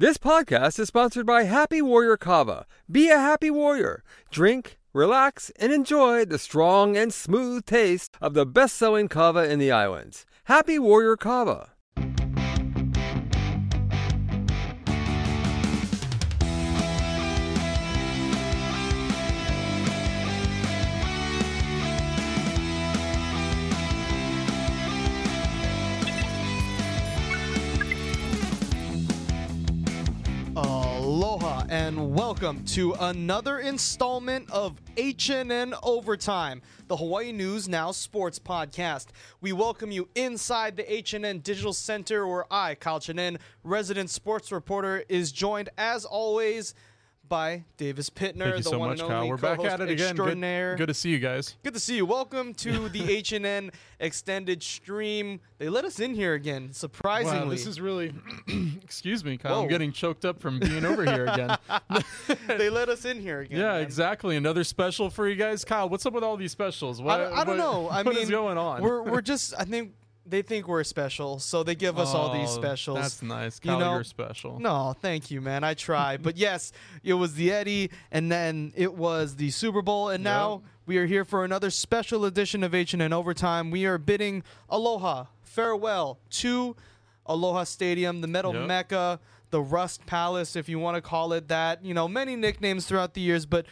This podcast is sponsored by Happy Warrior Kava. Be a happy warrior. Drink, relax, and enjoy the strong and smooth taste of the best selling kava in the islands. Happy Warrior Kava. And welcome to another installment of HNN Overtime, the Hawaii News Now sports podcast. We welcome you inside the HNN Digital Center where I, Kyle Chinen, resident sports reporter, is joined as always by Davis Pitner, Thank you the so one much, and Kyle. only We're back at it again. Good, good to see you guys. Good to see you. Welcome to the HNN extended stream. They let us in here again, surprisingly. Wow, this is really. excuse me, Kyle. Whoa. I'm getting choked up from being over here again. they let us in here again. yeah, man. exactly. Another special for you guys, Kyle. What's up with all these specials? What, I, don't- I don't what- know. I what mean, is going on? We're we're just. I think they think we're special, so they give us all these Oh, specials. That's nice, You know- you're special. No, thank you, man. I try, but yes, it was the Eddie, and then it was the Super Bowl, and now we are here for another special edition of H and N Overtime. We are bidding aloha, farewell to Aloha Stadium, the Metal Yep. Mecca, the Rust Palace, if you want to call it that. You know, many nicknames throughout the years, but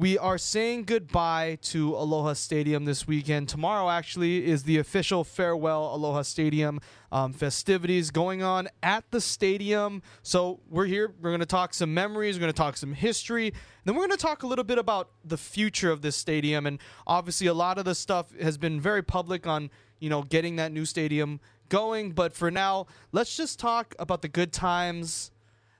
we are saying goodbye to Aloha Stadium this weekend. Tomorrow, actually, is the official farewell Aloha Stadium um, festivities going on at the stadium. So we're here. We're going to talk some memories. We're going to talk some history. Then we're going to talk a little bit about the future of this stadium. And obviously, a lot of the stuff has been very public on you know getting that new stadium going. But for now, let's just talk about the good times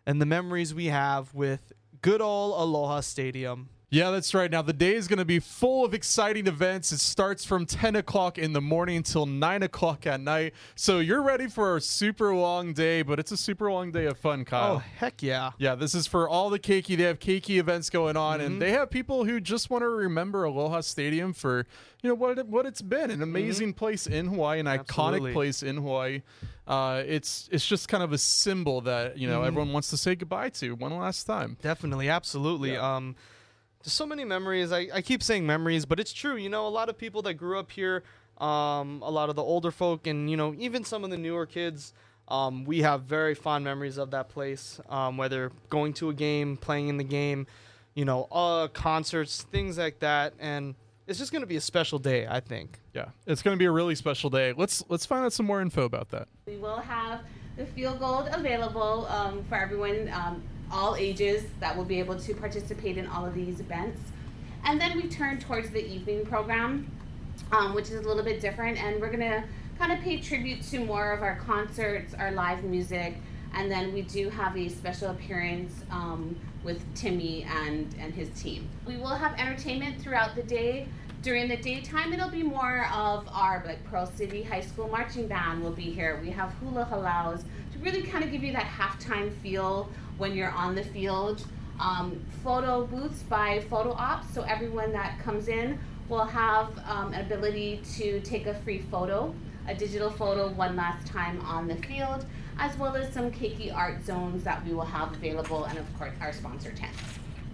and the memories we have with good old Aloha Stadium. Yeah, that's right. Now, the day is going to be full of exciting events. It starts from 10 o'clock in the morning until 9 o'clock at night. So you're ready for a super long day, but it's a super long day of fun, Kyle. Oh heck yeah! Yeah, this is for all the keiki. They have keiki events going on, Mm-hmm. and they have people who just want to remember Aloha Stadium for you know what it, what it's been an amazing place in Hawaii, an Mm-hmm. Absolutely. iconic place in Hawaii. Uh, it's it's just kind of a symbol that you know Mm-hmm. everyone wants to say goodbye to one last time. Definitely, absolutely. Yeah. Um, there's so many memories. I, I keep saying memories, but it's true. You know, a lot of people that grew up here, um, a lot of the older folk, and you know, even some of the newer kids. Um, we have very fond memories of that place. Um, whether going to a game, playing in the game, you know, uh, concerts, things like that, and it's just going to be a special day. I think. Yeah, it's going to be a really special day. Let's let's find out some more info about that. We will have the field gold available um, for everyone, um, all ages, that will be able to participate in all of these events. And then we turn towards the evening program, um, which is a little bit different, and we're to kind of pay tribute to more of our concerts, our live music, and then we do have a special appearance um, with Timmy and, and his team. We will have entertainment throughout the day. During the daytime, it'll be more of our like Pearl City High School marching band will be here. We have hula halaus to really kind of give you that halftime feel when you're on the field. Um, photo booths by Photo Ops, so everyone that comes in will have um, an ability to take a free photo, a digital photo, one last time on the field, as well as some Keiki art zones that we will have available, and of course our sponsor tents.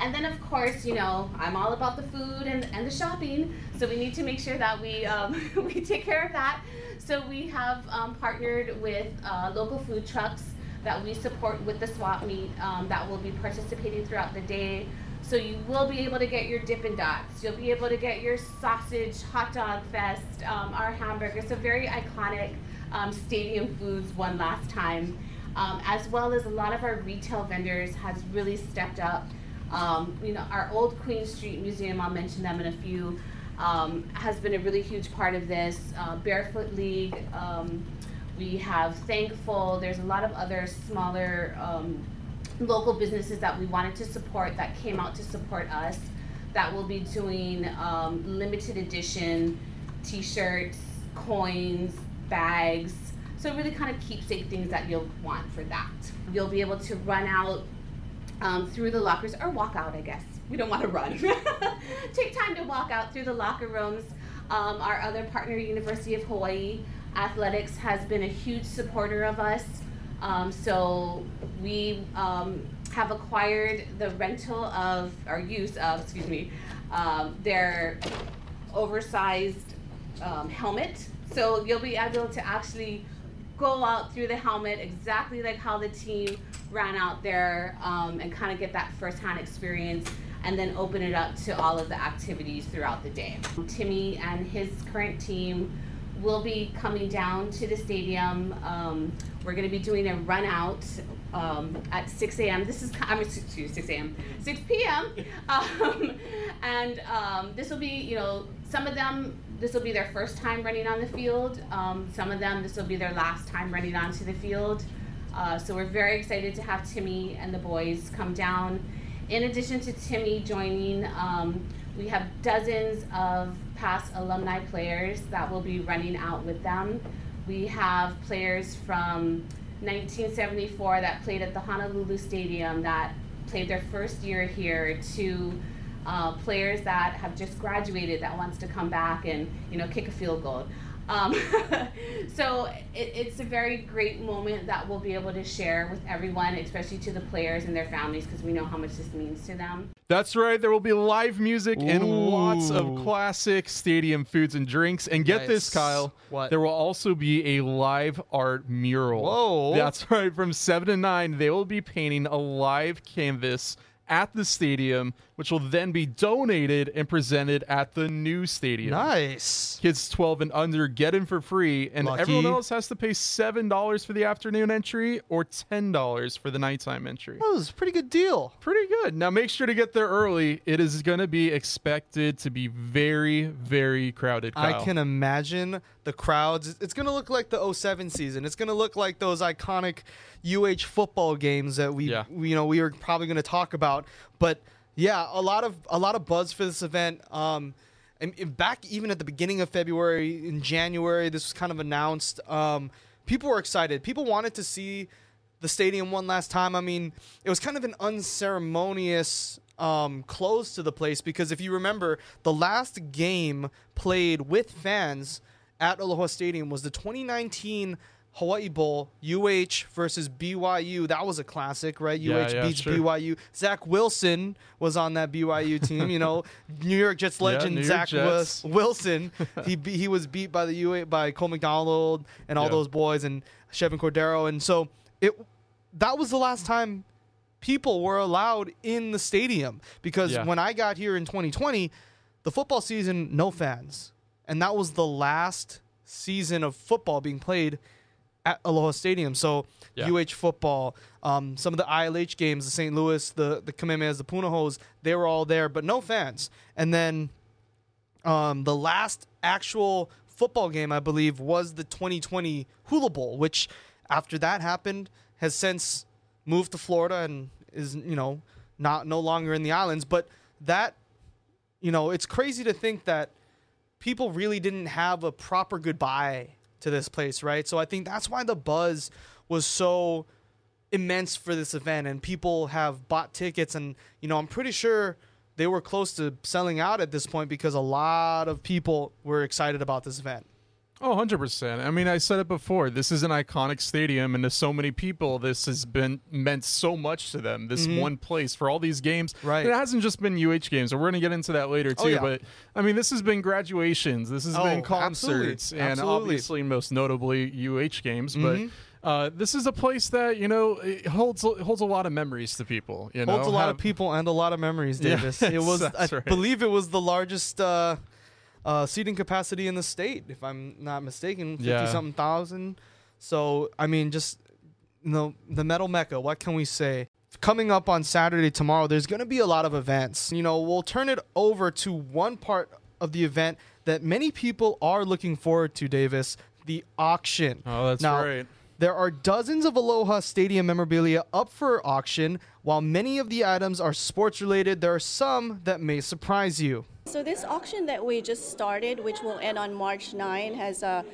And then, of course, you know, I'm all about the food and, and the shopping, so we need to make sure that we, um, we take care of that. So we have um, partnered with uh, local food trucks that we support with the swap meet um, that will be participating throughout the day. So you will be able to get your Dippin' Dots. You'll be able to get your sausage hot dog fest, um, our hamburger. So very iconic um, stadium foods one last time, um, as well as a lot of our retail vendors has really stepped up. Um, you know, our old Queen Street Museum, I'll mention them in a few, um, has been a really huge part of this. Uh, Barefoot League, we have Thankful. There's a lot of other smaller um, local businesses that we wanted to support that came out to support us that will be doing um, limited edition t-shirts, coins, bags. So really kind of keepsake things that you'll want for that. You'll be able to run out um, through the lockers or walk out, I guess. We don't want to run. Take time to walk out through the locker rooms. Um, our other partner, University of Hawaii Athletics, has been a huge supporter of us. Um, so we um, have acquired the rental of or use of, excuse me, um, their oversized um, helmet. So you'll be able to actually go out through the helmet exactly like how the team ran out there um, and kind of get that firsthand experience and then open it up to all of the activities throughout the day. Timmy and his current team will be coming down to the stadium. Um, we're going to be doing a run out um, at 6 a.m. This is, I'm excuse me, 6 a.m., 6 p.m. Um, and um, this will be, you know, some of them, this will be their first time running on the field. Um, some of them, this will be their last time running onto the field. Uh, so we're very excited to have Timmy and the boys come down. In addition to Timmy joining, um, we have dozens of past alumni players that will be running out with them. We have players from 1974 that played at the Honolulu Stadium that played their first year here to uh, players that have just graduated that wants to come back and you know kick a field goal. Um, so it, it's a very great moment that we'll be able to share with everyone, especially to the players and their families, because we know how much this means to them. That's right. There will be live music and lots of classic stadium foods and drinks. And get this, Kyle. What? There will also be a live art mural. Whoa. That's right. From 7 to 9, they will be painting a live canvas at the stadium, which will then be donated and presented at the new stadium. Nice. Kids 12 and under get in for free, and Lucky. everyone else has to pay $7 for the afternoon entry or $10 for the nighttime entry. That was a pretty good deal. Pretty good. Now make sure to get there early. It is going to be expected to be very, very crowded. Kyle. I can imagine the crowds. It's going to look like the 07 season. It's going to look like those iconic UH football games that we, Yeah. we- you know, we are probably going to talk about. But yeah, a lot of a lot of buzz for this event. Um, and, and back even at the beginning of February, in January, this was kind of announced. Um, people were excited. People wanted to see the stadium one last time. I mean, it was kind of an unceremonious um, close to the place because if you remember, the last game played with fans at Aloha Stadium was the 2019 Hawaii Bowl, UH versus BYU. That was a classic, right? Yeah, UH yeah, beats sure. BYU. Zach Wilson was on that BYU team. You know, New York Jets legend York Zach Jets. Wilson. he he was beat by the UA by Cole McDonald and all Yeah. those boys and Chevan Cordeiro, and so it that was the last time people were allowed in the stadium because Yeah. when I got here in 2020, the football season no fans, and that was the last season of football being played at Aloha Stadium. So Yeah. UH football, um, some of the ILH games, the St. Louis, the the Kamehamehas, the Punahous, they were all there, but no fans. And then um, the last actual football game, I believe, was the 2020 Hula Bowl, which after that happened has since moved to Florida and is you know not no longer in the islands. But that you know it's crazy to think that people really didn't have a proper goodbye to this place, right? So I think that's why the buzz was so immense for this event and people have bought tickets and you know I'm pretty sure they were close to selling out at this point because a lot of people were excited about this event. Oh, 100%. I mean, I said it before. This is an iconic stadium, and to so many people, this has been meant so much to them. This one place for all these games. Mm-hmm. Right. It hasn't just been UH games, and we're going to get into that later, too. Oh, yeah. But, I mean, this has been graduations. This has Oh, been absolutely. concerts, and Absolutely. obviously, most notably, UH games. But. Mhm. Uh, this is a place that you know it holds holds a lot of memories to people. You know, Holds a lot of people and a lot of memories, Yeah, Davis. it was I right. believe it was the largest uh, uh, seating capacity in the state, if I'm not mistaken, fifty Yeah. something thousand. So I mean, just you know, the metal mecca. What can we say? Coming up on Saturday tomorrow, there's going to be a lot of events. You know, we'll turn it over to one part of the event that many people are looking forward to, Davis. The auction. Oh, that's Now, right. There are dozens of Aloha Stadium memorabilia up for auction. While many of the items are sports related, there are some that may surprise you. So this auction that we just started, which will end on March 9, has of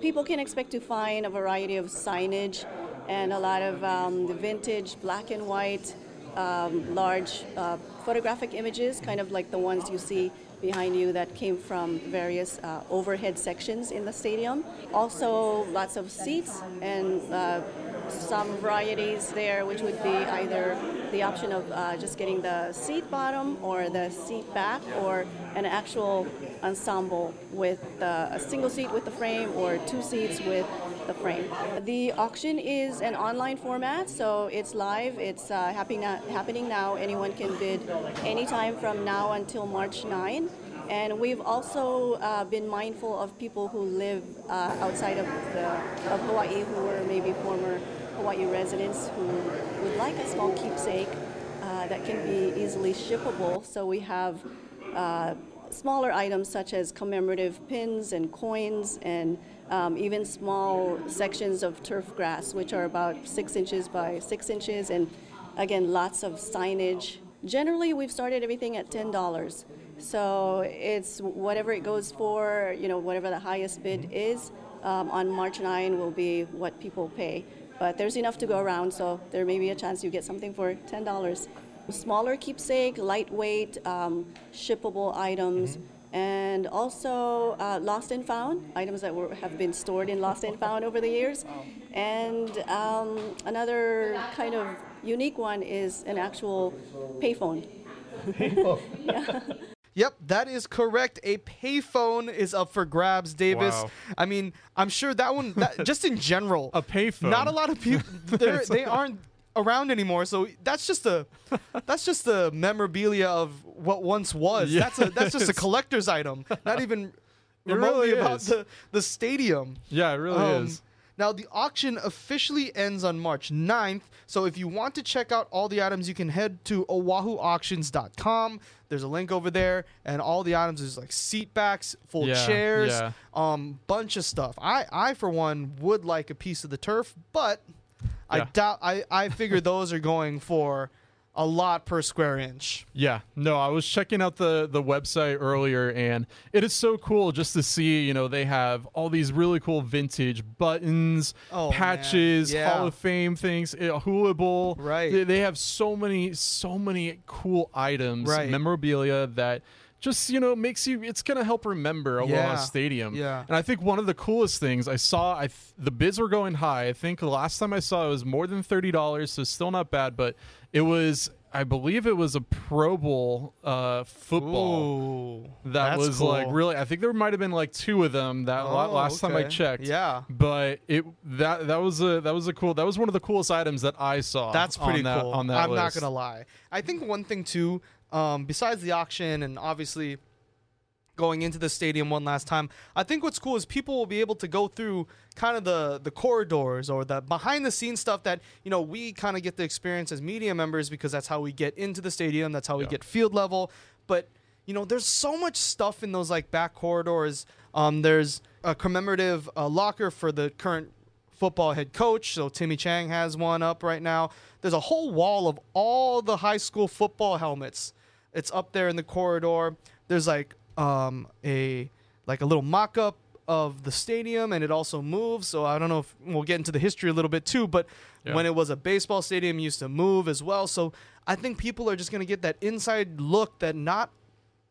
people can expect to find a variety of signage and a lot of um, the vintage black and white, um, large uh, photographic images, kind of like the ones you see behind you that came from various uh, overhead sections in the stadium. Also, lots of seats and uh, some varieties there, which would be either the option of uh, just getting the seat bottom or the seat back, or an actual ensemble with uh, a single seat with the frame or two seats with the frame. The auction is an online format, so it's live. It's uh, happening, happening now. Anyone can bid anytime from now until March 9. And we've also uh, been mindful of people who live uh, outside of, the, of Hawaii who were maybe former Hawaii residents who would like a small keepsake uh, that can be easily shippable. So we have uh, smaller items such as commemorative pins and coins and um, even small sections of turf grass, which are about six inches by six inches, and again, lots of signage. Generally, we've started everything at $10. So it's whatever it goes for, you know, whatever the highest bid is um, on March 9 will be what people pay. But there's enough to go around, so there may be a chance you get something for $10. Smaller keepsake, lightweight, um, shippable items. Mm-hmm and also uh, lost and found items that were, have been stored in lost and found over the years and um, another kind of unique one is an actual payphone yeah. Yep, that is correct. A payphone is up for grabs, Davis. Wow. I mean, I'm sure that one, that, just in general, a payphone. Not a lot of people. they aren't around anymore. So that's just a that's just the memorabilia of what once was. Yes. That's a that's just a collector's item. Not even remotely really about the the stadium. Yeah, it really um, is. Now, the auction officially ends on March 9th. So, if you want to check out all the items, you can head to oahuauctions.com. There's a link over there, and all the items is like seat backs, full yeah, chairs, yeah. um, bunch of stuff. I, I, for one, would like a piece of the turf, but I doubt. I, I figure those are going for a lot per square inch. Yeah, no, I was checking out the the website earlier, and it is so cool just to see. You know, they have all these really cool vintage buttons, oh, patches, yeah. Hall of Fame things, eh, Hula Bowl. Right. They, they, have so many, so many cool items, right. memorabilia that just you know makes you it's gonna help remember Aloha yeah. Stadium. Yeah. And I think one of the coolest things I saw, I th- the bids were going high. I think the last time I saw it was more than thirty dollars, so still not bad. But it was, I believe it was a Pro Bowl uh, football Ooh, that was cool. like really. I think there might have been like two of them that oh, last okay. time I checked. Yeah. But it that that was a that was a cool that was one of the coolest items that I saw. That's pretty on that, cool. On that I'm list. not gonna lie. I think one thing too um, besides the auction and obviously going into the stadium one last time. I think what's cool is people will be able to go through kind of the the corridors or the behind the scenes stuff that you know we kind of get the experience as media members because that's how we get into the stadium. That's how we yeah. get field level. But you know, there's so much stuff in those like back corridors. Um, there's a commemorative uh, locker for the current football head coach. So Timmy Chang has one up right now. There's a whole wall of all the high school football helmets it's up there in the corridor. There's like um, a like a little mock-up of the stadium, and it also moves. So I don't know if we'll get into the history a little bit too, but yeah. when it was a baseball stadium, it used to move as well. So I think people are just going to get that inside look that not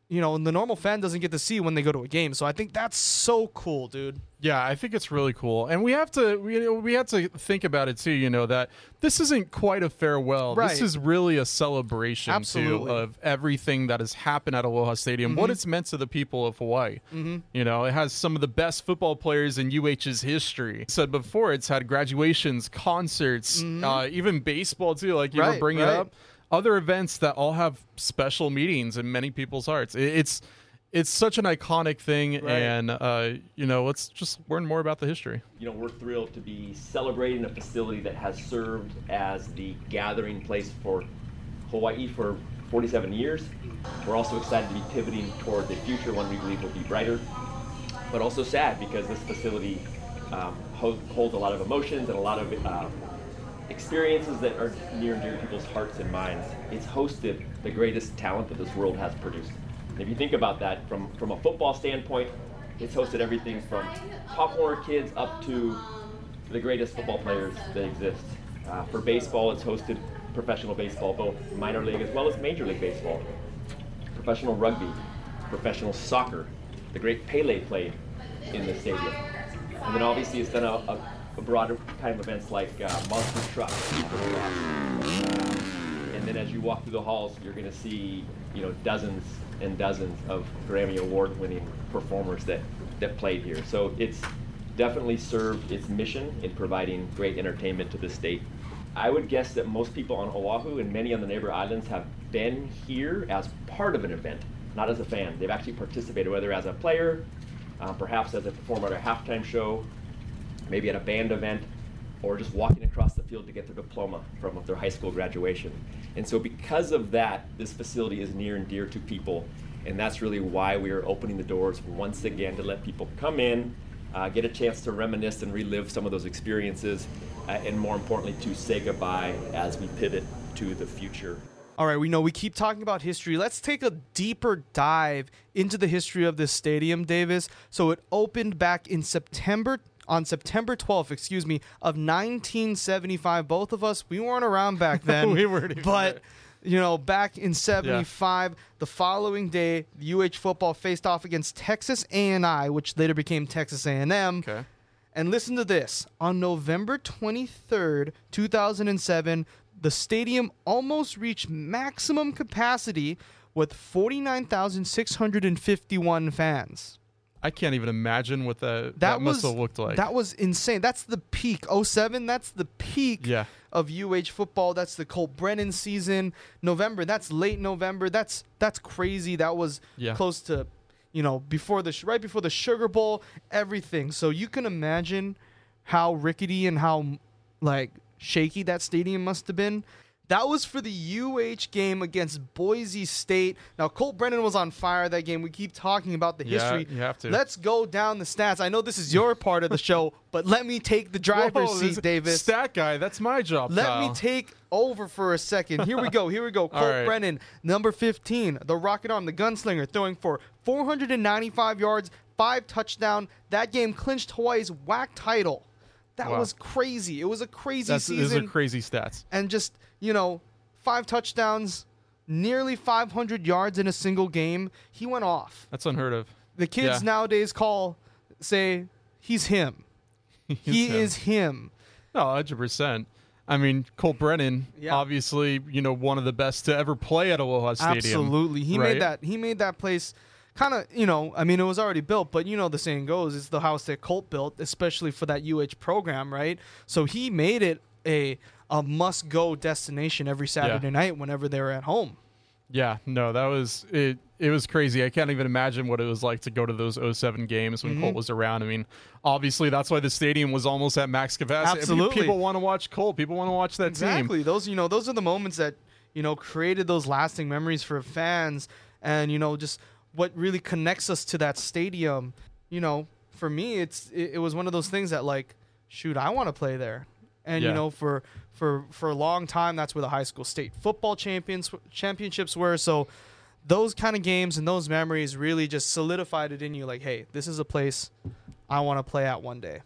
you know, and the normal fan doesn't get to see when they go to a game. So I think that's so cool, dude. Yeah, I think it's really cool, and we have to we, we have to think about it too. You know that this isn't quite a farewell. Right. This is really a celebration Absolutely. too of everything that has happened at Aloha Stadium, mm-hmm. what it's meant to the people of Hawaii. Mm-hmm. You know, it has some of the best football players in UH's history. Said before, it's had graduations, concerts, mm-hmm. uh, even baseball too. Like you right, were bringing right. up other events that all have special meetings in many people's hearts. It's it's such an iconic thing, right. and uh, you know, let's just learn more about the history. You know, we're thrilled to be celebrating a facility that has served as the gathering place for Hawaii for 47 years. We're also excited to be pivoting toward the future, one we believe will be brighter, but also sad because this facility um, holds a lot of emotions and a lot of uh, experiences that are near and dear to people's hearts and minds. It's hosted the greatest talent that this world has produced. And if you think about that from, from a football standpoint, it's hosted everything from Pop Warner kids up to the greatest football players that exist. Uh, for baseball, it's hosted professional baseball, both minor league as well as major league baseball, professional rugby, professional soccer. The great Pele played in the stadium. And then obviously it's done a, a broader kind of events like uh, monster truck, and then as you walk through the halls, you're going to see you know dozens and dozens of Grammy Award-winning performers that that played here. So it's definitely served its mission in providing great entertainment to the state. I would guess that most people on Oahu and many on the neighbor islands have been here as part of an event, not as a fan. They've actually participated, whether as a player, uh, perhaps as a performer at a halftime show, maybe at a band event, or just walking across the field to get their diploma from their high school graduation. And so, because of that, this facility is near and dear to people, and that's really why we are opening the doors once again to let people come in, uh, get a chance to reminisce and relive some of those experiences, uh, and more importantly, to say goodbye as we pivot to the future. All right, we know we keep talking about history. Let's take a deeper dive into the history of this stadium, Davis. So it opened back in September on September 12th, excuse me, of 1975. Both of us, we weren't around back then. We weren't But there. you know, back in 75, the following day, the UH football faced off against Texas A&I, which later became Texas A&M. Okay. And listen to this. On November 23rd, 2007, the stadium almost reached maximum capacity with 49,651 fans. I can't even imagine what that, that, That, must was have looked like. That was insane. That's the peak. 07, that's the peak Yeah. of UH football. That's the Colt Brennan season. November, that's late November. That's that's crazy. That was Yeah. close to you know, before the right before the Sugar Bowl, everything. So you can imagine how rickety and how like shaky that stadium must have been. That was for the UH game against Boise State. Now Colt Brennan was on fire that game. We keep talking about the Yeah, history. you have to. Let's go down the stats. I know this is your part of the show, but let me take the driver's Whoa, seat, Davis. Stat guy, that's my job. Let me take over for a second. Here we go. Here we go. Colt right. Brennan, number 15, the rocket arm, the gunslinger, throwing for 495 yards, five touchdown. That game clinched Hawaii's WAC title. That Wow. was crazy. It was a crazy That's, these season. are crazy stats. and just, you know, five touchdowns, nearly 500 yards in a single game. He went off. That's unheard of. The kids Yeah. nowadays call, say, he's him. he him. is him. No, hundred percent. I mean, Colt Brennan, Yeah. obviously, you know, one of the best to ever play at Aloha Stadium. Absolutely. He right? made that he made that place kind of, you know, I mean it was already built, but you know the saying goes, it's the house that Colt built, especially for that UH program, right? So he made it a a must go destination every Saturday night whenever they were at home. Yeah, no, that was it. It was crazy. I can't even imagine what it was like to go to those 07 games when Mm-hmm. Colt was around. I mean, obviously, that's why the stadium was almost at max capacity. Absolutely. people want to watch Colt. People want to watch that team. Exactly. Those you know, those are the moments that, you know, created those lasting memories for fans and you know, just what really connects us to that stadium. You know, for me it's it, it was one of those things that like, shoot, I want to play there. And you know, for for for a long time that's where the high school state football champions championships were. So those kind of games and those memories really just solidified it in you like, hey, this is a place I want to play at one day.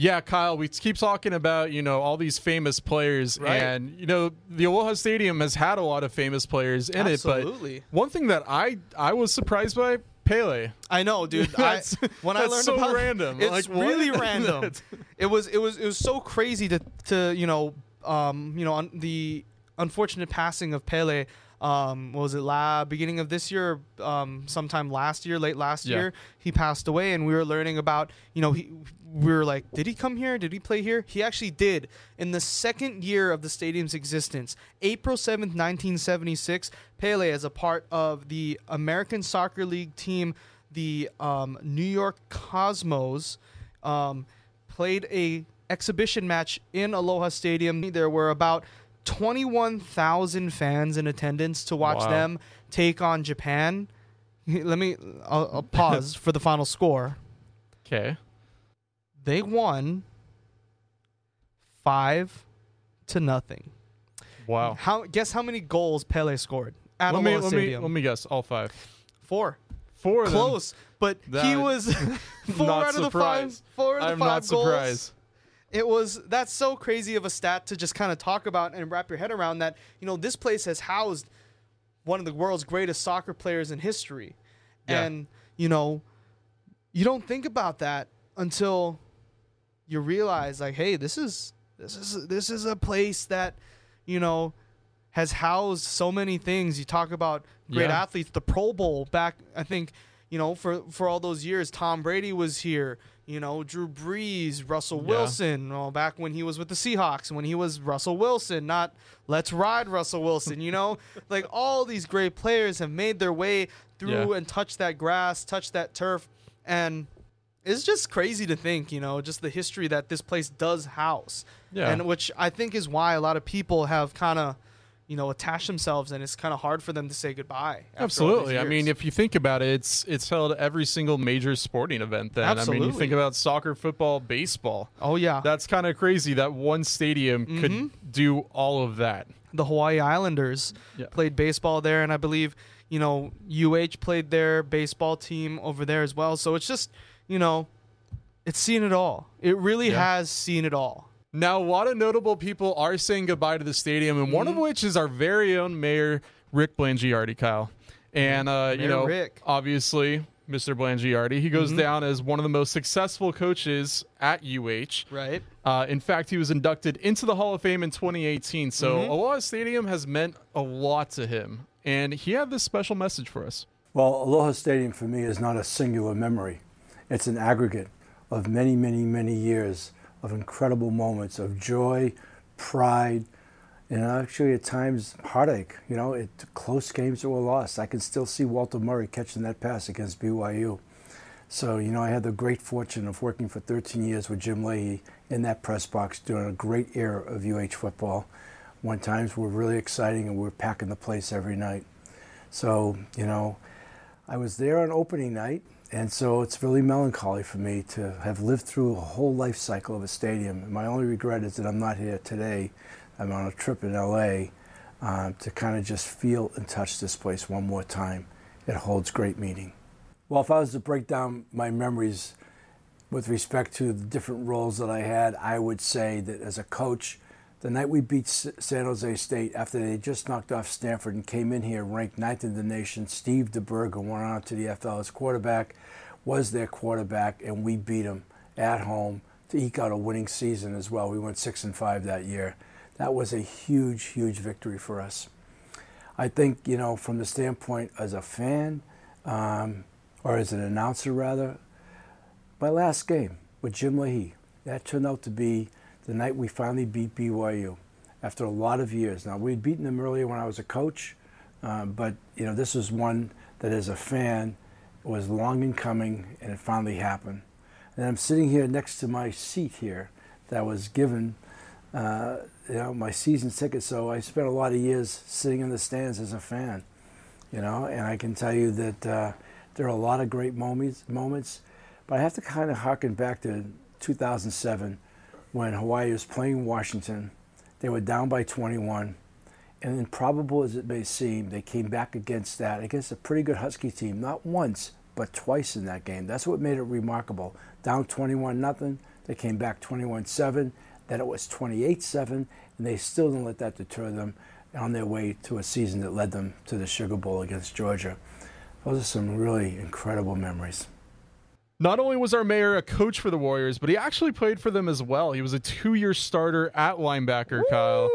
Yeah, Kyle, we keep talking about, you know, all these famous players Right. and you know, the Aloha Stadium has had a lot of famous players in Absolutely. it, but one thing that I I was surprised by Pele. I know, dude. I, when I learned so about random. it's Like, what? really random. It was it was it was so crazy to to you know um you know on the unfortunate passing of Pele. Um, what was it la beginning of this year? Um, sometime last year, late last Yeah. year, he passed away, and we were learning about you know he. We were like, did he come here? Did he play here? He actually did. In the second year of the stadium's existence, April 7th, 1976, Pele, as a part of the American Soccer League team, the um, New York Cosmos, um, played a exhibition match in Aloha Stadium. There were about 21,000 fans in attendance to watch Wow. them take on Japan. Let me I'll, I'll pause for the final score. Okay. They won five to nothing. Wow. How guess how many goals Pele scored at Let me, let me let me guess. All five. Four. Four of them. Close, but he was four Not out of the five. surprised. Four out of I'm the five not goals. surprised. It was that's so crazy of a stat to just kind of talk about and wrap your head around that. You know, this place has housed one of the world's greatest soccer players in history. Yeah. And, you know, you don't think about that until you realize like, hey, this is this is this is a place that, you know, has housed so many things. You talk about great Yeah. athletes, the Pro Bowl back. I think you know for for all those years, Tom Brady was here. You know, Drew Brees, Russell Yeah. Wilson. Well, back when he was with the Seahawks, when he was Russell Wilson, not let's ride Russell Wilson. You know, like all these great players have made their way through Yeah. and touched that grass, touched that turf, and it's just crazy to think, you know, just the history that this place does house. Yeah. And which I think is why a lot of people have kind of, you know, attached themselves and it's kind of hard for them to say goodbye. after all these Absolutely. I mean, if you think about it, it's it's held every single major sporting event. Then I mean, you think about soccer, football, baseball. oh yeah, That's kind of crazy that one stadium Mm-hmm. could do all of that. the Hawaii Islanders Yeah. played baseball there, and I believe you know UH played their baseball team over there as well. So it's just you know, it's seen it all. It really Yeah. has seen it all. Now, a lot of notable people are saying goodbye to the stadium, and one of Mm-hmm. which is our very own mayor, Rick Blangiardi, Kyle. And, uh, you know, Rick. Mm-hmm. obviously, Mr. Blangiardi, he goes down as one of the most successful coaches at UH. Right. Uh, in fact, he was inducted into the Hall of Fame in 2018. So, Mm-hmm. Aloha Stadium has meant a lot to him. And he had this special message for us. Well, Aloha Stadium for me is not a singular memory. It's an aggregate of many, many, many years of incredible moments of joy, pride, and actually at times heartache. You know, it close games that were lost. I can still see Walter Murray catching that pass against BYU. So, you know, I had the great fortune of working for 13 years with Jim Leahey in that press box during a great era of UH football. When times were really exciting and we were packing the place every night. So, you know, I was there on opening night, and so it's really melancholy for me to have lived through a whole life cycle of a stadium. And my only regret is that I'm not here today. I'm on a trip in LA um, to kind of just feel and touch this place one more time. It holds great meaning. Well, if I was to break down my memories with respect to the different roles that I had, I would say that as a coach, the night we beat San Jose State after they just knocked off Stanford and came in here ranked ninth in the nation, Steve DeBerg, who went on to the NFL as quarterback, was their quarterback, and we beat him at home to eke out a winning season as well. We went six and five that year. That was a huge, huge victory for us. I think, you know, from the standpoint as a fan, um, or as an announcer rather, my last game with Jim Leahey, that turned out to be the night we finally beat BYU after a lot of years. Now, we'd beaten them earlier when I was a coach, um, but, you know, this was one that as a fan was long in coming and it finally happened. And I'm sitting here next to my seat here that was given, uh, you know, my season ticket. So I spent a lot of years sitting in the stands as a fan, you know, and I can tell you that uh, there are a lot of great moments, moments, but I have to kind of harken back to 2007 when Hawaii was playing Washington. They were down by 21. And improbable as it may seem, they came back against that, against a pretty good Husky team, not once, but twice in that game. That's what made it remarkable. Down 21 nothing, they came back 21 7, then it was 28 7, and they still didn't let that deter them on their way to a season that led them to the Sugar Bowl against Georgia. Those are some really incredible memories. Not only was our mayor a coach for the Warriors, but he actually played for them as well. He was a two year starter at linebacker, Kyle.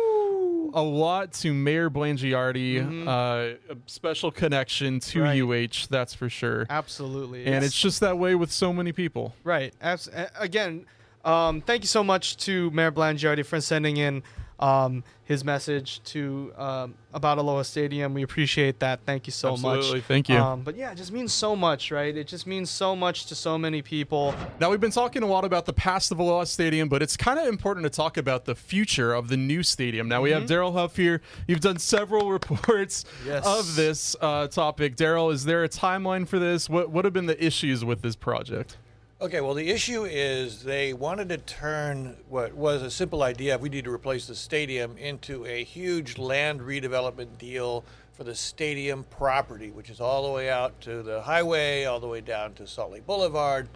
A lot to Mayor Blangiardi, uh, a special connection to Right. UH, that's for sure. Absolutely. And it's just that way with so many people. Right. Abs- a- again, um, thank you so much to Mayor Blangiardi for sending in um, his message to um, about Aloha Stadium. We appreciate that. Thank you so Absolutely. much. Thank you. Um, but yeah, it just means so much, right? It just means so much to so many people. Now, we've been talking a lot about the past of Aloha Stadium, but it's kind of important to talk about the future of the new stadium. Now, we have Daryl Huff here. You've done several reports Yes. of this uh, topic. Daryl, is there a timeline for this? What, what have been the issues with this project? Okay, well, the issue is they wanted to turn what was a simple idea of we need to replace the stadium into a huge land redevelopment deal for the stadium property, which is all the way out to the highway, all the way down to Salt Lake Boulevard,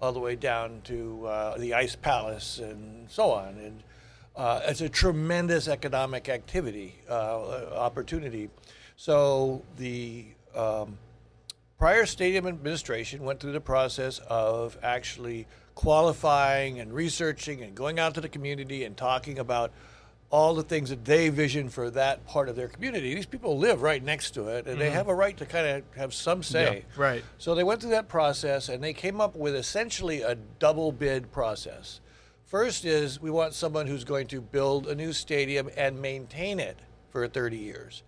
all the way down to uh, the Ice Palace, and so on. And uh, it's a tremendous economic activity, uh, opportunity. So the um, prior stadium administration went through the process of actually qualifying and researching and going out to the community and talking about all the things that they vision for that part of their community. These people live right next to it, and they mm-hmm. have a right to kind of have some say. Right. So they went through that process, and they came up with essentially a double bid process. First is we want someone who's going to build a new stadium and maintain it for 30 years.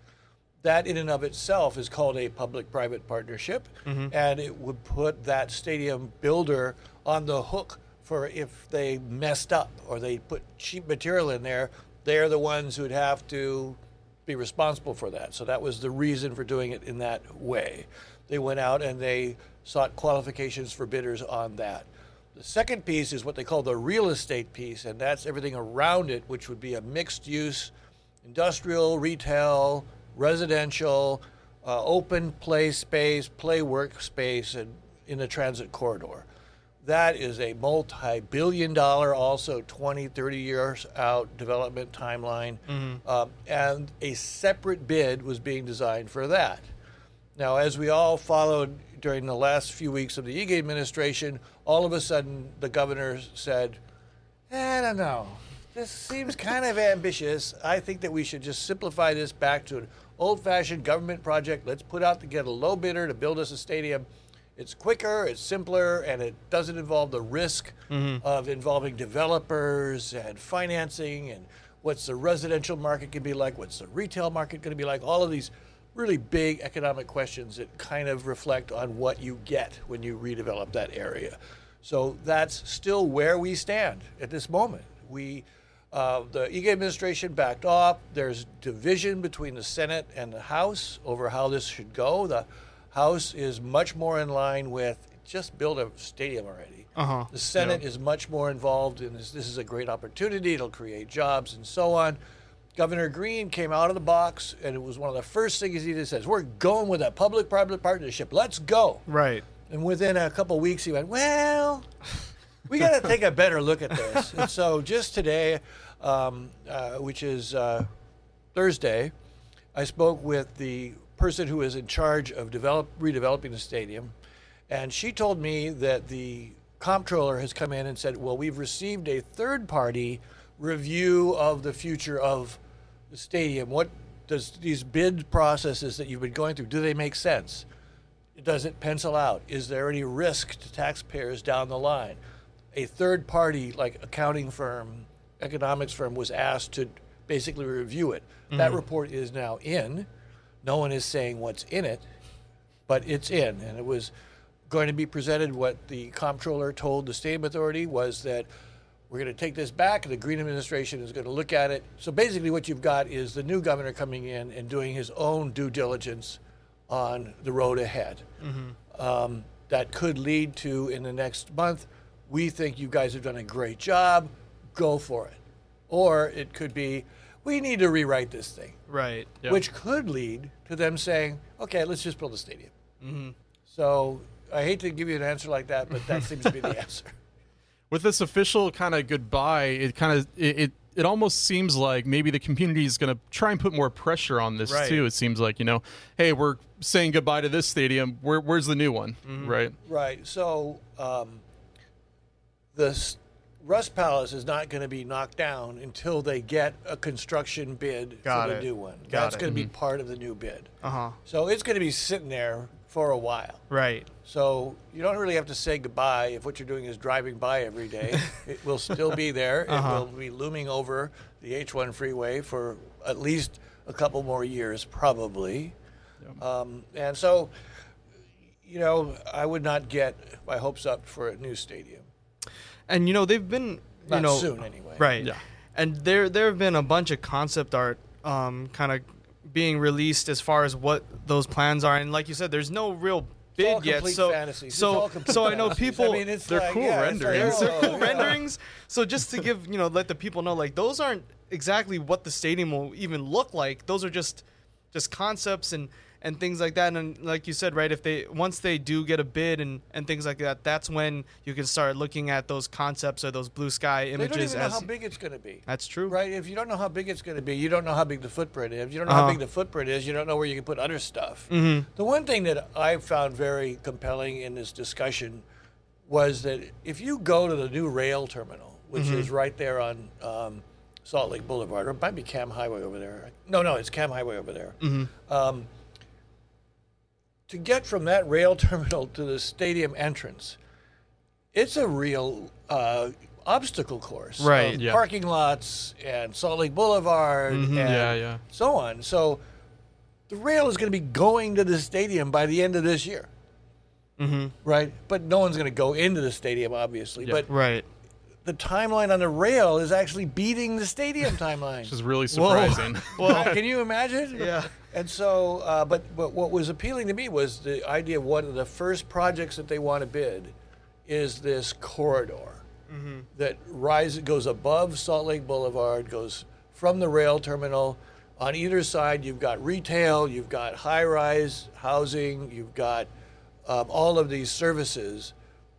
That in and of itself is called a public-private partnership, mm-hmm. and it would put that stadium builder on the hook for if they messed up or they put cheap material in there, they're the ones who'd have to be responsible for that. So that was the reason for doing it in that way. They went out and they sought qualifications for bidders on that. The second piece is what they call the real estate piece, and that's everything around it, which would be a mixed use industrial, retail, residential, uh, open play space, play work space, and in a transit corridor. That is a multi billion dollar, also 20, 30 years out development timeline. Um, and a separate bid was being designed for that. Now, as we all followed during the last few weeks of the Ige administration, all of a sudden the governor said, I don't know. This seems kind of ambitious. I think that we should just simplify this back to an old fashioned government project. Let's put out to get a low bidder to build us a stadium. It's quicker, it's simpler, and it doesn't involve the risk mm-hmm. of involving developers and financing and what's the residential market going to be like, what's the retail market going to be like, all of these really big economic questions that kind of reflect on what you get when you redevelop that area. So that's still where we stand at this moment. We, uh, the Ige administration backed off. There's division between the Senate and the House over how this should go. The House is much more in line with just build a stadium already. Uh-huh. The Senate is much more involved in this. This is a great opportunity. It'll create jobs and so on. Governor Green came out of the box, and it was one of the first things he did. Says, "We're going with a public-private partnership. Let's go." Right. And within a couple of weeks, he went, Well, we got to take a better look at this. and so just today, um, uh, which is uh, Thursday, I spoke with the person who is in charge of develop, redeveloping the stadium. And she told me that the comptroller has come in and said, Well, we've received a third party review of the future of the stadium. What does these bid processes that you've been going through, do they make sense? does it pencil out? Is there any risk to taxpayers down the line? A third party, like accounting firm, economics firm, was asked to basically review it. That report is now in. No one is saying what's in it, but it's in, and it was going to be presented. What the comptroller told the state Authority was that we're going to take this back. The Green administration is going to look at it. So basically, what you've got is the new governor coming in and doing his own due diligence on the road ahead. Um, that could lead to in the next month. We think you guys have done a great job. Go for it. Or it could be, we need to rewrite this thing, Right. Yeah. which could lead to them saying, okay, let's just build a stadium. So I hate to give you an answer like that, but that seems to be the answer. with this official kind of goodbye, it kind of it, it it almost seems like maybe the community is going to try and put more pressure on this Right. too. It seems like you know, hey, we're saying goodbye to this stadium. Where, where's the new one? Right? Right. So um, the Rust Palace is not going to be knocked down until they get a construction bid Got for the it. new one. Got That's it. going to be part of the new bid. Uh huh. So it's going to be sitting there for a while. Right. So you don't really have to say goodbye if what you're doing is driving by every day. it will still be there. Uh-huh. It will be looming over the H1 freeway for at least a couple more years, probably. Um, and so, you know, I would not get my hopes up for a new stadium. And you know they've been you Not know soon, anyway. Right. Yeah. And there there have been a bunch of concept art um, kind of being released as far as what those plans are, and like you said, there's no real It's all bid yet. complete So fantasies. It's so all complete so I know fantasies. people. I mean, it's They're like, cool yeah, it's like, renderings. they're oh, cool yeah. renderings. So just to give you know, let the people know, like those aren't exactly what the stadium will even look like. Those are just just concepts and and things like that. And like you said, right, if they once they do get a bid and and things like that, that's when you can start looking at those concepts or those blue sky images. They don't even know how big it's going to be. that's true. Right. If you don't know how big it's going to be, you don't know how big the footprint is. If you don't know how Uh-huh. big the footprint is, you don't know where you can put other stuff. Mhm. The one thing that I found very compelling in this discussion was that if you go to the new rail terminal, which Mm-hmm. is right there on um, Salt Lake Boulevard, or it might be Kam Highway over there. No, no, it's Kam Highway over there. Mm-hmm. Um, to get from that rail terminal to the stadium entrance, it's a real uh, obstacle course. Right. Yeah. Parking lots and Salt Lake Boulevard and Yeah, yeah. so on. So the rail is going to be going to the stadium by the end of this year. Mm-hmm. Right? But no one's going to go into the stadium, obviously. Yeah. But Right. The timeline on the rail is actually beating the stadium timeline. Which is really surprising. Right? Can you imagine? Yeah. And so, uh, but, but what was appealing to me was the idea of one of the first projects that they want to bid is this corridor that rise goes above Salt Lake Boulevard, goes from the rail terminal. On either side, you've got retail, you've got high-rise housing, you've got um, all of these services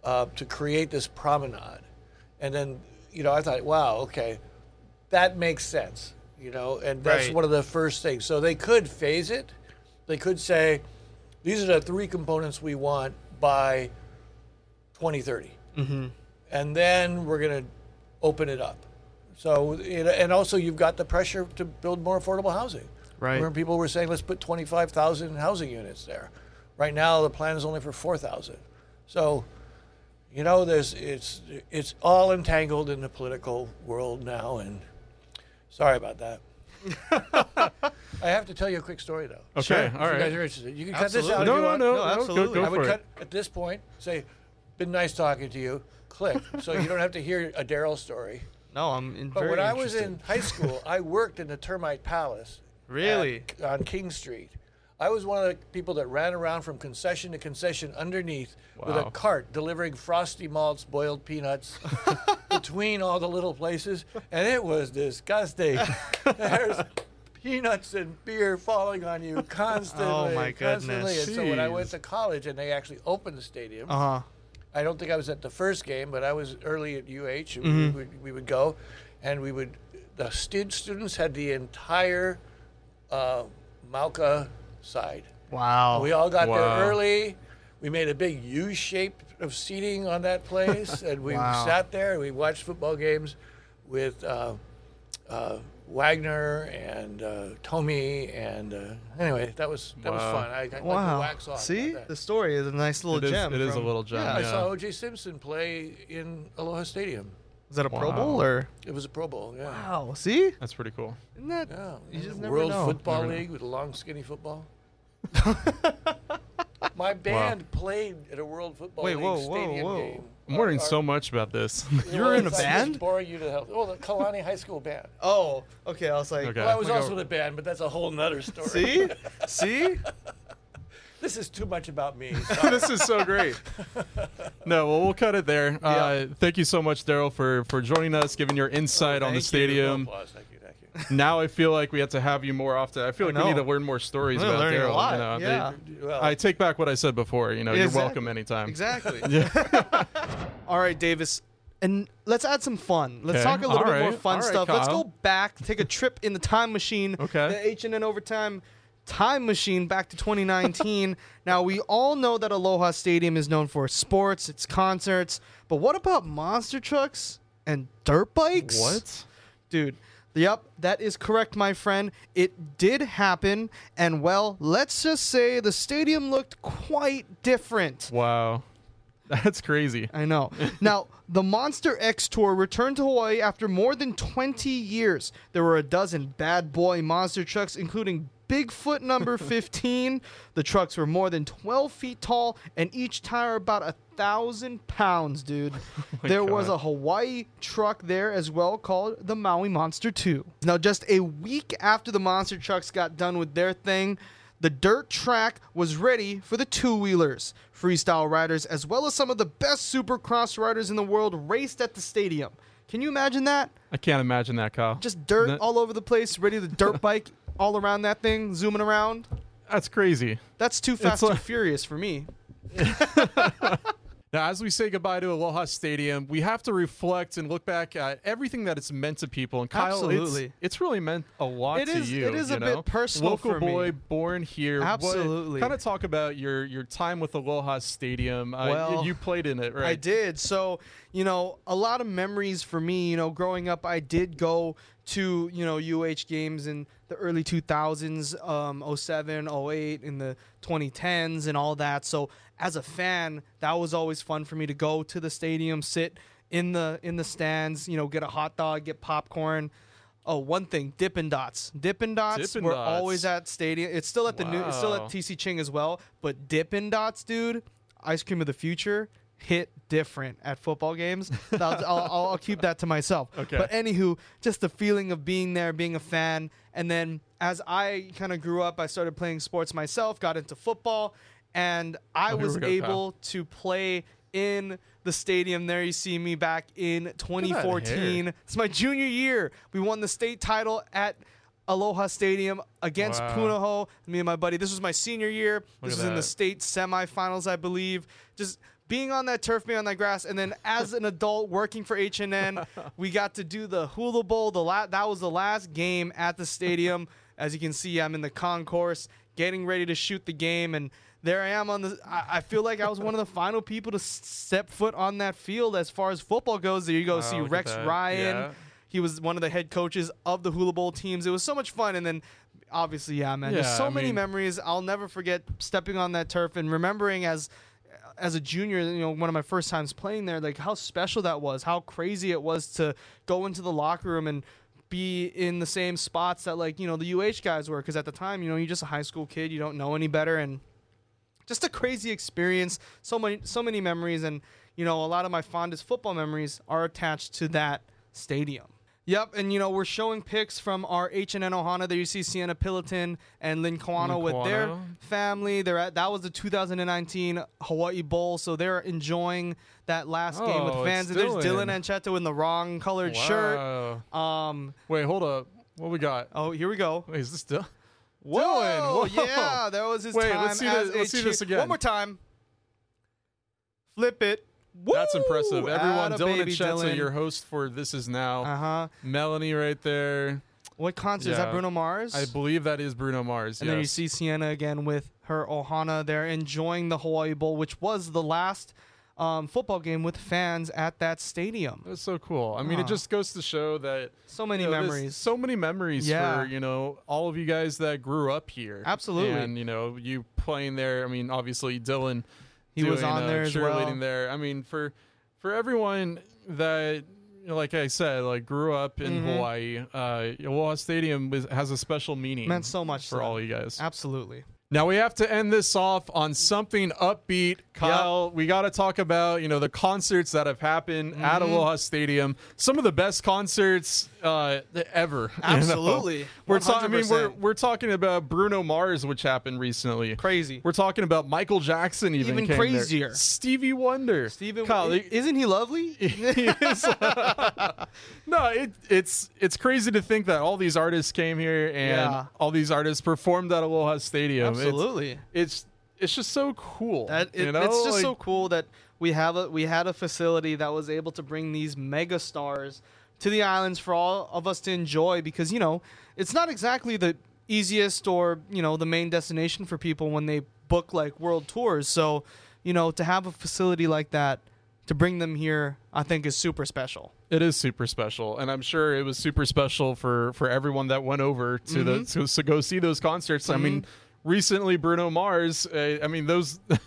uh, to create this promenade. And then, you know, I thought, wow, okay, that makes sense, you know, and that's Right. one of the first things. So they could phase it. They could say, these are the three components we want by 2030. Mm-hmm. And then we're going to open it up. So, it, and also you've got the pressure to build more affordable housing. Right. Where people were saying, let's put 25,000 housing units there. Right now, the plan is only for 4,000. So, you know, there's it's it's all entangled in the political world now, and sorry about that. I have to tell you a quick story though. Okay, Sure. all If you guys are interested. You can cut this out. No, if you no, want. no, No, no, go- absolutely. Go, I would for cut it. at this point. Say, been nice talking to you. Click, so you don't have to hear a Daryl story. No, I'm in But very when I was in high school, I worked in the Termite Palace. Really? at- on King Street. I was one of the people that ran around from concession to concession underneath with a cart delivering frosty malts, boiled peanuts between all the little places, and it was disgusting. There's peanuts and beer falling on you constantly. Oh, my constantly. goodness. And so when I went to college and they actually opened the stadium, Uh huh. I don't think I was at the first game, but I was early at UH. and Mm-hmm. We, would, we would go, and we would. The stud students had the entire uh, Mauka side. Wow. We all got Wow. there early. We made a big U shape of seating on that place, and we Wow. sat there and we watched football games with uh, uh, Wagner and uh, Tommy. And uh, anyway, that was that was fun. I, I like wow. wax off. See, the story is a nice little It is- gem. it is a from- little gem, Yeah, I saw O.J. Simpson play in Aloha Stadium. Is that a Pro Wow. Bowl or? It was a Pro Bowl. Yeah. Wow. See, That's pretty cool. isn't that? Yeah, You just never World know. Football Never know. League with a long, skinny football. My band played at a World Football Wait, League whoa, whoa, stadium whoa. game. I'm learning Our- so much about this. You're in a I'm just band? boring you to hell. Oh, the Kalani High School band. Oh, okay. I was like, Okay. Well, I was Like a- also in a band, but that's a whole nother story. see, see. This is too much about me. this is so great. No, well, we'll cut it there. Uh, thank you so much, Daryl, for for joining us, giving your insight on the stadium. Thank you. Thank you. Now I feel like we have to have you more often. I feel like we need to learn more stories about Daryl. You know, they- yeah. Well, I take back what I said before. You know, you're Exactly. welcome anytime. Exactly. yeah. All right, Davis. And let's add some fun. Let's Okay. talk a little All bit more fun All right, stuff. Let's go back, take a trip in the time machine. Okay. The H and N overtime time machine back to 2019. now we all know that Aloha Stadium is known for sports, its concerts, but what about monster trucks and dirt bikes? What? Dude, yep, that is correct, my friend. It did happen, and well, let's just say the stadium looked quite different. Wow. That's crazy. I know. now, the Monster X Tour returned to Hawaii after more than 20 years. There were a dozen bad boy monster trucks, including Bigfoot number 15. The trucks were more than 12 feet tall, and each tire about a thousand pounds, dude. Oh there was a Hawaii truck there as well called the Maui Monster 2. Now, just a week after the monster trucks got done with their thing, the dirt track was ready for the two wheelers. Freestyle riders, as well as some of the best supercross riders in the world, raced at the stadium. Can you imagine that? I can't imagine that, Kyle. Just dirt all over the place, ready to dirt bike all around that thing, zooming around. That's crazy. That's too fast like- and furious for me. Now, as we say goodbye to Aloha Stadium, we have to reflect and look back at everything that it's meant to people. And Kyle, Absolutely. It's, it's really meant a lot It to is- you. it is you a bit personal Local for me. boy, born here. Absolutely. Kind of talk about your your time with Aloha Stadium. Uh, Well, you played in it, right? I did. So, you know, a lot of memories for me, you know, growing up, I did go to, you know, UH games in the early 2000s, um, 07, 08, in the 2010s and all that. So, as a fan, that was always fun for me to go to the stadium, sit in the in the stands, you know, get a hot dog, get popcorn. Oh, one thing, Dippin' Dots. Dippin' Dots Dippin' were Dots. always at stadium. It's still at the new. It's still at TC Ching as well. But Dippin' Dots, dude, ice cream of the future hit different at football games. I'll, I'll, I'll, keep that to myself. Okay. But anywho, just the feeling of being there, being a fan, and then as I kind of grew up, I started playing sports myself, got into football, and I Oh, was go, able to play in the stadium. There you see me back in 2014. It's my junior year. We won the state title at Aloha Stadium against Wow. Punahou. Me and my buddy. This was my senior year. this at was in the state semifinals, I believe. Just being on that turf, being on that grass, and then as an adult working for H and N, we got to do the Hula Bowl. The la- that was the last game at the stadium. As you can see, I'm in the concourse, getting ready to shoot the game, and there I am on the. I, I feel like I was one of the final people to step foot on that field as far as football goes. There you go, Wow, see oh, Rex. Ryan. Yeah. He was one of the head coaches of the Hula Bowl teams. It was so much fun, and then obviously, yeah, man, there's so I many mean- memories. I'll never forget stepping on that turf and remembering as as a junior, you know, one of my first times playing there, like how special that was, how crazy it was to go into the locker room and be in the same spots that like you know the UH guys were. Because at the time, you know, you're just a high school kid, you don't know any better, and just a crazy experience. So many, so many memories, and you know, a lot of my fondest football memories are attached to that stadium. Yep, and you know we're showing pics from our H and N Ohana. There you see Sienna Pillaton and Lynn Kawano with their family. They're at that was the 2019 Hawaii Bowl, so they're enjoying that last game Oh, with fans. And there's Dillon. Ancheta in the wrong colored shirt. Um, Wait, hold up. What we got? oh, here we go. Wait, is this Dillon? Whoa, Dillon, whoa. yeah, that was his Wait, time let's see this- let's see this again. One more time. Flip it. That's impressive. Everyone, Atta Dillon baby Ancheta, Dillon. your host for This Is Now. Uh huh. Melanie right there. What concert is that? Yeah. Bruno Mars. I believe that is Bruno Mars. and then you yes. see Sienna again with her Ohana there, enjoying the Hawaii Bowl, which was the last um, football game with fans at that stadium. That's so cool. I mean, Huh. it just goes to show that So many you know, there's memories. So many memories Yeah. for you know all of you guys that grew up here. Absolutely. And you know you playing there. I mean, obviously Dillon. He was on uh, there as well. there. I mean, for for everyone that. Like I said, like grew up in Mhm. Hawaii, uh, Aloha Stadium was, has a special meaning. Meant so much for all them. you guys. Absolutely. Now we have to end this off on something upbeat. Kyle, we got to talk about, you know, the concerts that have happened Mm-hmm. at Aloha Stadium. Some of the best concerts uh, ever. you know? Absolutely. We're talking I mean we're we're talking about Bruno Mars which happened recently. Crazy. We're talking about Michael Jackson even, Even came there. crazier. Stevie Wonder. Steven, Kyle, i- isn't he lovely? he is- no, it, it's it's crazy to think that all these artists came here and Yeah. all these artists performed at Aloha Stadium. It's- Absolutely. it's it's just so cool. That it, you know? it's just so cool that we have a we had a facility that was able to bring these mega stars to the islands for all of us to enjoy because you know it's not exactly the easiest or you know the main destination for people when they book like world tours. So you know to have a facility like that to bring them here, I think is super special. It is super special, and I'm sure it was super special for for everyone that went over to the Mm-hmm. to, to go see those concerts. I mean. Recently, Bruno Mars. Uh, I mean, those those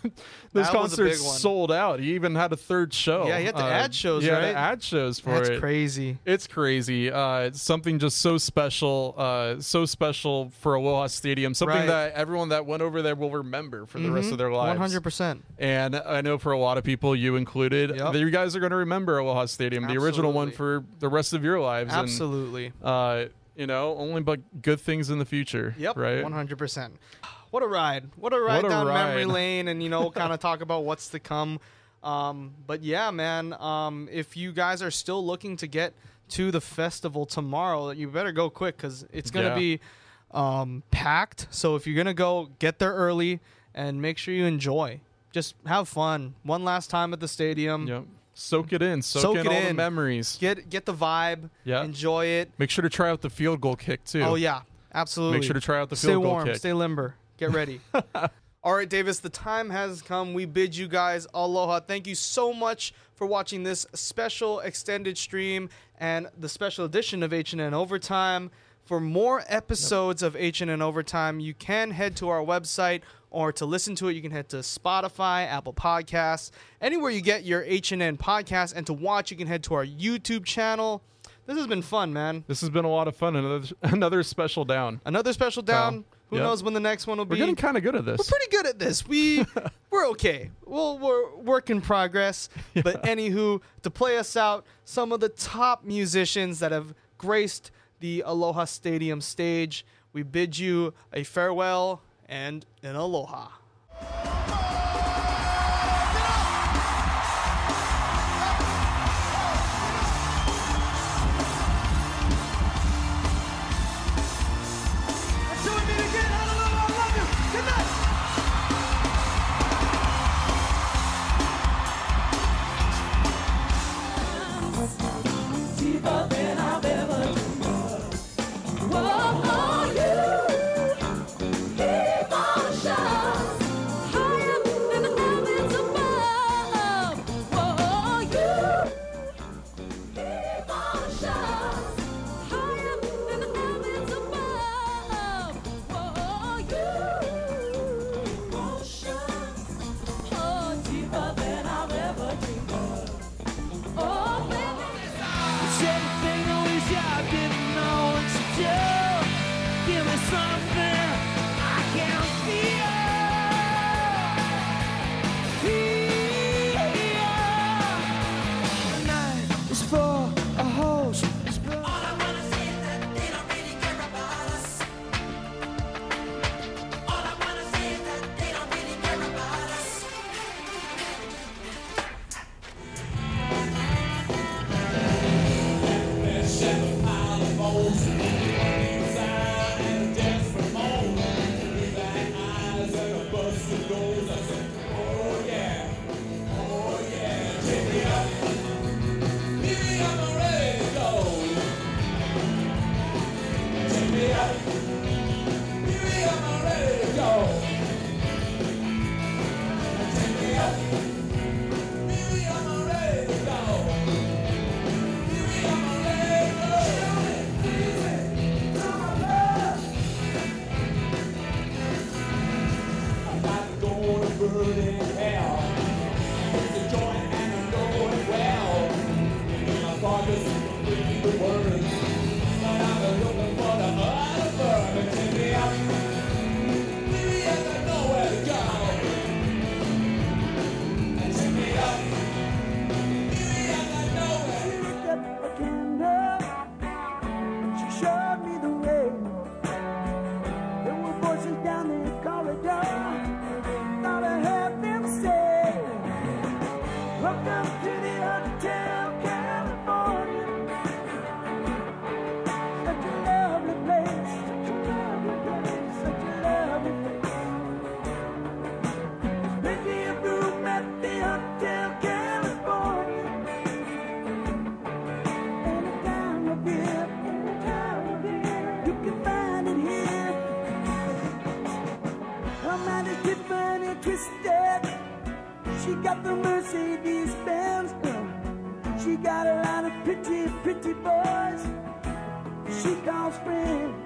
That was a big concerts sold out. He even had a third show. Yeah, he had to Uh, add shows, Yeah, right? add shows for That's it. crazy. It's crazy. Uh, it's something just so special, uh, so special for a Aloha Stadium. Something Right. that everyone that went over there will remember for the rest of their lives. One hundred percent. And I know for a lot of people, you included, Yep. that you guys are going to remember Aloha Stadium, the original one for the rest of your lives. And, Absolutely. uh, you know, only but good things in the future. Yep. Right. One hundred percent. What a ride! What a ride What a down memory lane, and you know, kind of talk about what's to come. Um, but yeah, man. Um, if you guys are still looking to get to the festival tomorrow, you better go quick because it's gonna Yeah. be um, packed. So if you're gonna go, get there early and make sure you enjoy. just have fun one last time at the stadium. Yep. Soak it in. Soak, Soak in it all the in. memories. Get get the vibe. Yeah. Enjoy it. Make sure to try out the field goal kick too. Oh yeah, absolutely. Make sure to try out the Stay field goal Stay warm. kick. Stay limber. Get ready. All right, Davis, the time has come. We bid you guys aloha. Thank you so much for watching this special extended stream and the special edition of HNN Overtime. For more episodes of HNN Overtime, you can head to our website or to listen to it, you can head to Spotify, Apple Podcasts, anywhere you get your HNN podcast. And to watch, you can head to our YouTube channel. This has been fun, man. This has been a lot of fun. Another another special down. Another special down. Wow. Who Yep. knows when the next one will be? We're getting kind of good at this. We're pretty good at this. We we're okay. Well, we're work in progress. But anywho, to play us out, some of the top musicians that have graced the Aloha Stadium stage. We bid you a farewell and an aloha. She got the Mercedes Benz. She got a lot of pretty, pretty boys. She calls friends.